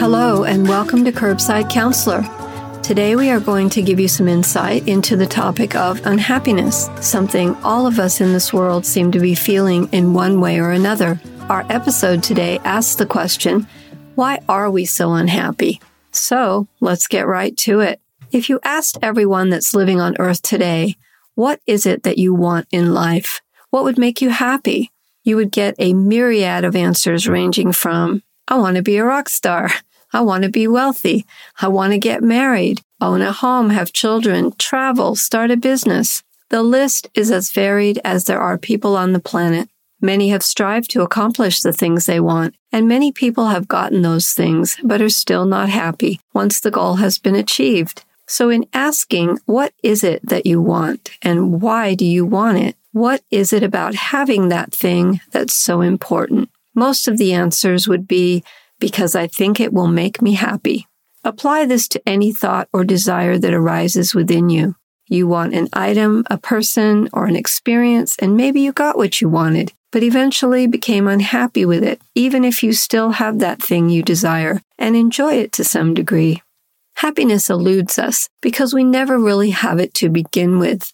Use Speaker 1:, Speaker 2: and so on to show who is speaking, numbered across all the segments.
Speaker 1: Hello, and welcome to Curbside Counselor. Today, we are going to give you some insight into the topic of unhappiness, something all of us in this world seem to be feeling in one way or another. Our episode today asks the question why are we so unhappy? So, let's get right to it. If you asked everyone that's living on earth today, what is it that you want in life? What would make you happy? You would get a myriad of answers ranging from I want to be a rock star. I want to be wealthy. I want to get married, own a home, have children, travel, start a business. The list is as varied as there are people on the planet. Many have strived to accomplish the things they want, and many people have gotten those things, but are still not happy once the goal has been achieved. So in asking, what is it that you want and why do you want it? What is it about having that thing that's so important? Most of the answers would be because I think it will make me happy. Apply this to any thought or desire that arises within you. You want an item, a person, or an experience, and maybe you got what you wanted, but eventually became unhappy with it, even if you still have that thing you desire and enjoy it to some degree. Happiness eludes us because we never really have it to begin with,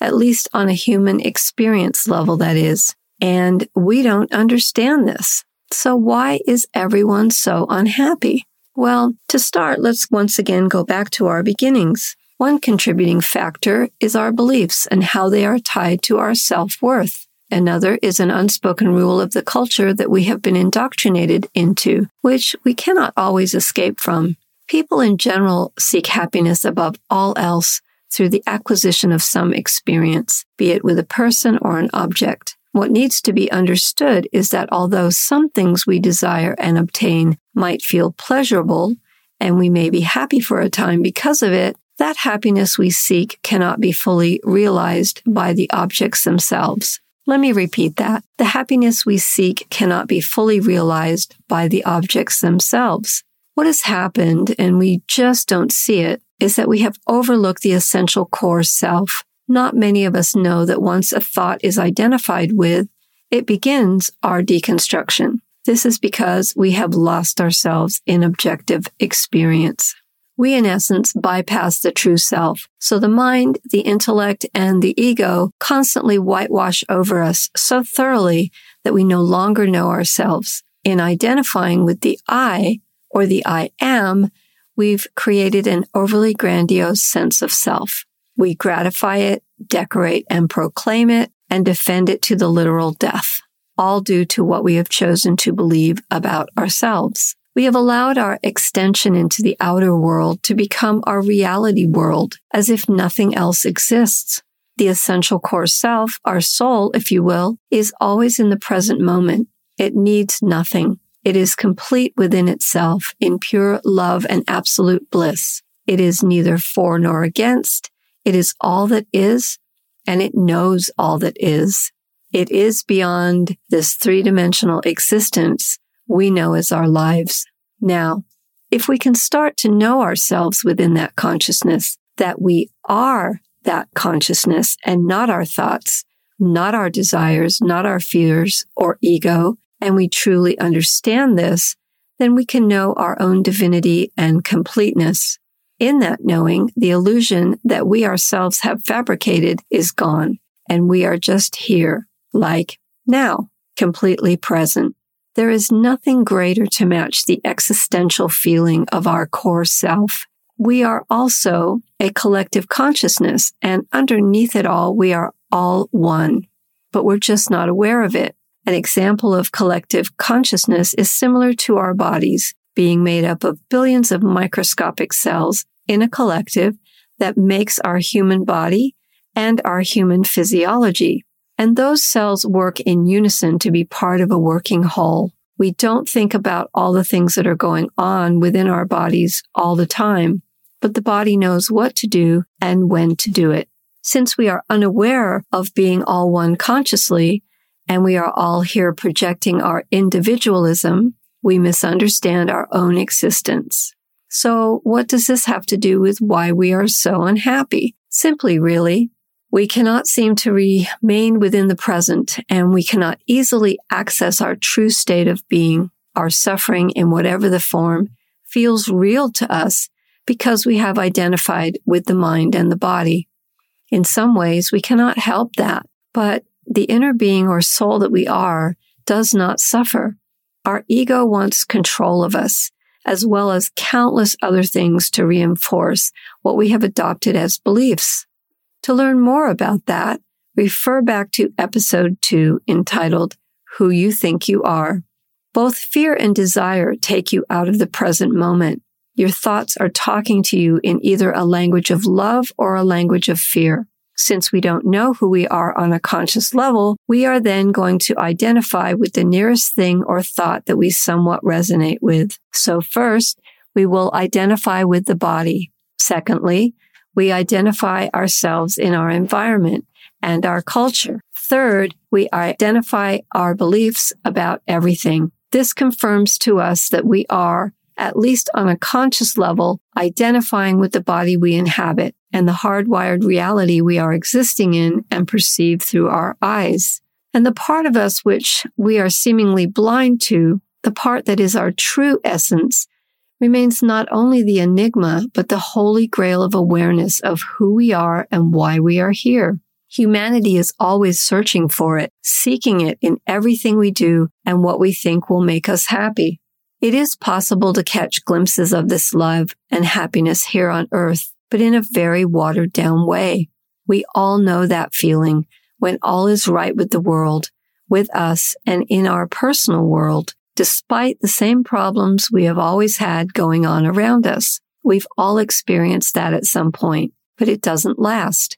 Speaker 1: at least on a human experience level, that is. And we don't understand this. So why is everyone so unhappy? Well, to start, let's once again go back to our beginnings. One contributing factor is our beliefs and how they are tied to our self-worth. Another is an unspoken rule of the culture that we have been indoctrinated into, which we cannot always escape from. People in general seek happiness above all else through the acquisition of some experience, be it with a person or an object. What needs to be understood is that although some things we desire and obtain might feel pleasurable, and we may be happy for a time because of it, that happiness we seek cannot be fully realized by the objects themselves. Let me repeat that. The happiness we seek cannot be fully realized by the objects themselves. What has happened, and we just don't see it, is that we have overlooked the essential core self, not many of us know that once a thought is identified with, it begins our deconstruction. This is because we have lost ourselves in objective experience. We, in essence, bypass the true self. So the mind, the intellect, and the ego constantly whitewash over us so thoroughly that we no longer know ourselves. In identifying with the I or the I am, we've created an overly grandiose sense of self. We gratify it, decorate and proclaim it, and defend it to the literal death, all due to what we have chosen to believe about ourselves. We have allowed our extension into the outer world to become our reality world as if nothing else exists. The essential core self, our soul, if you will, is always in the present moment. It needs nothing. It is complete within itself in pure love and absolute bliss. It is neither for nor against. It is all that is, and it knows all that is. It is beyond this three dimensional existence we know as our lives. Now, if we can start to know ourselves within that consciousness, that we are that consciousness and not our thoughts, not our desires, not our fears or ego, and we truly understand this, then we can know our own divinity and completeness. In that knowing, the illusion that we ourselves have fabricated is gone, and we are just here, like now, completely present. There is nothing greater to match the existential feeling of our core self. We are also a collective consciousness, and underneath it all, we are all one, but we're just not aware of it. An example of collective consciousness is similar to our bodies being made up of billions of microscopic cells in a collective that makes our human body and our human physiology. And those cells work in unison to be part of a working whole. We don't think about all the things that are going on within our bodies all the time, but the body knows what to do and when to do it. Since we are unaware of being all one consciously, and we are all here projecting our individualism, we misunderstand our own existence. So what does this have to do with why we are so unhappy? Simply, really, we cannot seem to remain within the present and we cannot easily access our true state of being, our suffering in whatever the form, feels real to us because we have identified with the mind and the body. In some ways, we cannot help that, but the inner being or soul that we are does not suffer. Our ego wants control of us, as well as countless other things to reinforce what we have adopted as beliefs. To learn more about that, refer back to episode two entitled Who You Think You Are. Both fear and desire take you out of the present moment. Your thoughts are talking to you in either a language of love or a language of fear. Since we don't know who we are on a conscious level, we are then going to identify with the nearest thing or thought that we somewhat resonate with. So first, we will identify with the body. Secondly, we identify ourselves in our environment and our culture. Third, we identify our beliefs about everything. This confirms to us that we are, at least on a conscious level, identifying with the body we inhabit and the hardwired reality we are existing in and perceive through our eyes. And the part of us which we are seemingly blind to, the part that is our true essence, remains not only the enigma, but the holy grail of awareness of who we are and why we are here. Humanity is always searching for it, seeking it in everything we do and what we think will make us happy. It is possible to catch glimpses of this love and happiness here on earth, but in a very watered down way. We all know that feeling when all is right with the world, with us, and in our personal world, despite the same problems we have always had going on around us. We've all experienced that at some point, but it doesn't last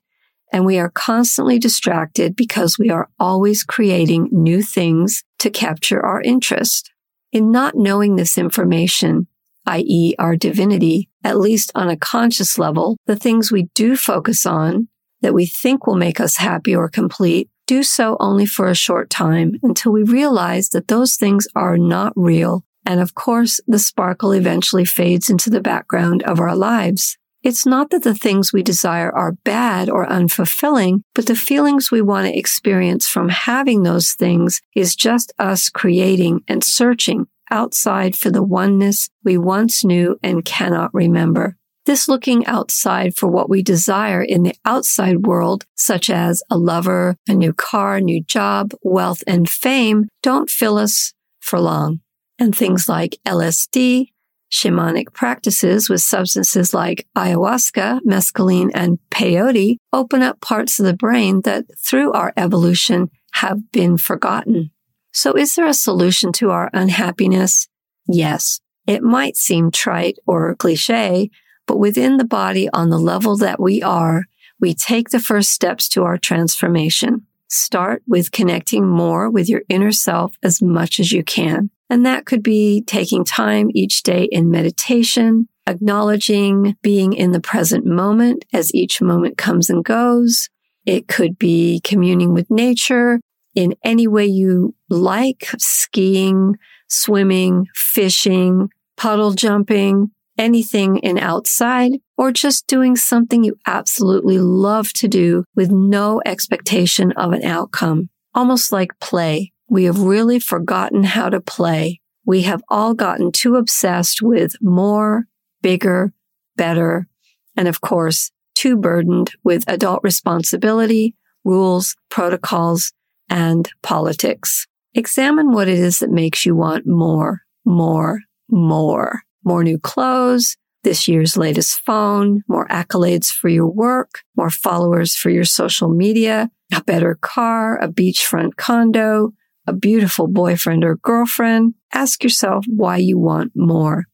Speaker 1: and we are constantly distracted because we are always creating new things to capture our interest. In not knowing this information, i.e. our divinity, at least on a conscious level, the things we do focus on that we think will make us happy or complete do so only for a short time until we realize that those things are not real. And of course, the sparkle eventually fades into the background of our lives. It's not that the things we desire are bad or unfulfilling, but the feelings we want to experience from having those things is just us creating and searching outside for the oneness we once knew and cannot remember. This looking outside for what we desire in the outside world, such as a lover, a new car, new job, wealth, and fame, don't fill us for long. And things like LSD, Shamanic practices with substances like ayahuasca, mescaline, and peyote open up parts of the brain that through our evolution have been forgotten. So is there a solution to our unhappiness? Yes. It might seem trite or cliche, but within the body on the level that we are, we take the first steps to our transformation. Start with connecting more with your inner self as much as you can. And that could be taking time each day in meditation, acknowledging being in the present moment as each moment comes and goes. It could be communing with nature in any way you like, skiing, swimming, fishing, puddle jumping, anything in outside, or just doing something you absolutely love to do with no expectation of an outcome, almost like play. We have really forgotten how to play. We have all gotten too obsessed with more, bigger, better, and of course, too burdened with adult responsibility, rules, protocols, and politics. Examine what it is that makes you want more, more, more. More new clothes, this year's latest phone, more accolades for your work, more followers for your social media, a better car, a beachfront condo, a beautiful boyfriend or girlfriend, ask yourself why you want more.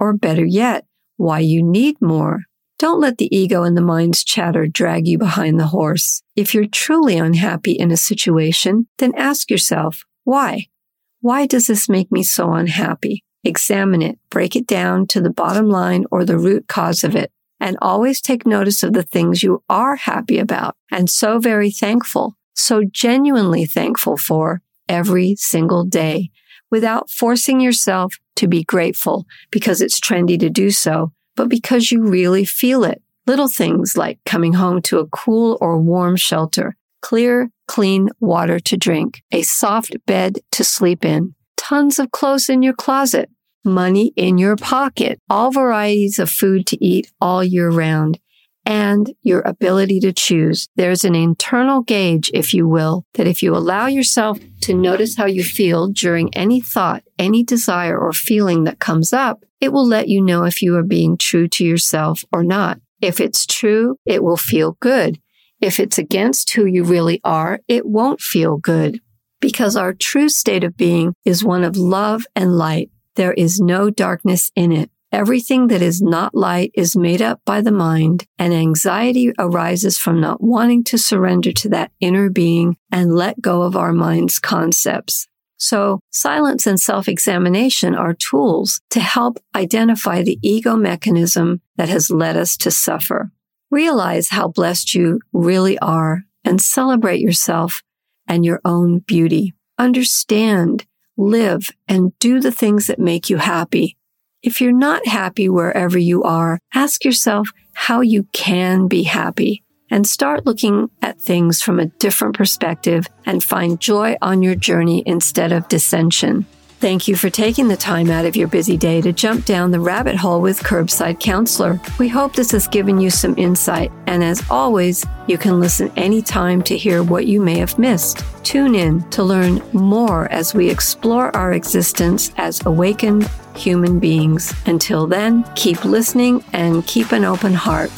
Speaker 1: Or better yet, why you need more. Don't let the ego and the mind's chatter drag you behind the horse. If you're truly unhappy in a situation, then ask yourself, why? Why does this make me so unhappy? Examine it, break it down to the bottom line or the root cause of it, and always take notice of the things you are happy about and so very thankful, so genuinely thankful for every single day without forcing yourself to be grateful because it's trendy to do so, but because you really feel it. Little things like coming home to a cool or warm shelter, clear, clean water to drink, a soft bed to sleep in, tons of clothes in your closet, money in your pocket, all varieties of food to eat all year round, and your ability to choose. There's an internal gauge, if you will, that if you allow yourself to notice how you feel during any thought, any desire or feeling that comes up, it will let you know if you are being true to yourself or not. If it's true, it will feel good. If it's against who you really are, it won't feel good. Because our true state of being is one of love and light. There is no darkness in it. Everything that is not light is made up by the mind, and anxiety arises from not wanting to surrender to that inner being and let go of our mind's concepts. So silence and self-examination are tools to help identify the ego mechanism that has led us to suffer. Realize how blessed you really are and celebrate yourself and your own beauty. Understand, live, and do the things that make you happy if you're not happy wherever you are, ask yourself how you can be happy and start looking at things from a different perspective and find joy on your journey instead of dissension. Thank you for taking the time out of your busy day to jump down the rabbit hole with Curbside Counselor. We hope this has given you some insight, and as always, you can listen anytime to hear what you may have missed. Tune in to learn more as we explore our existence as awakened human beings. Until then, keep listening and keep an open heart.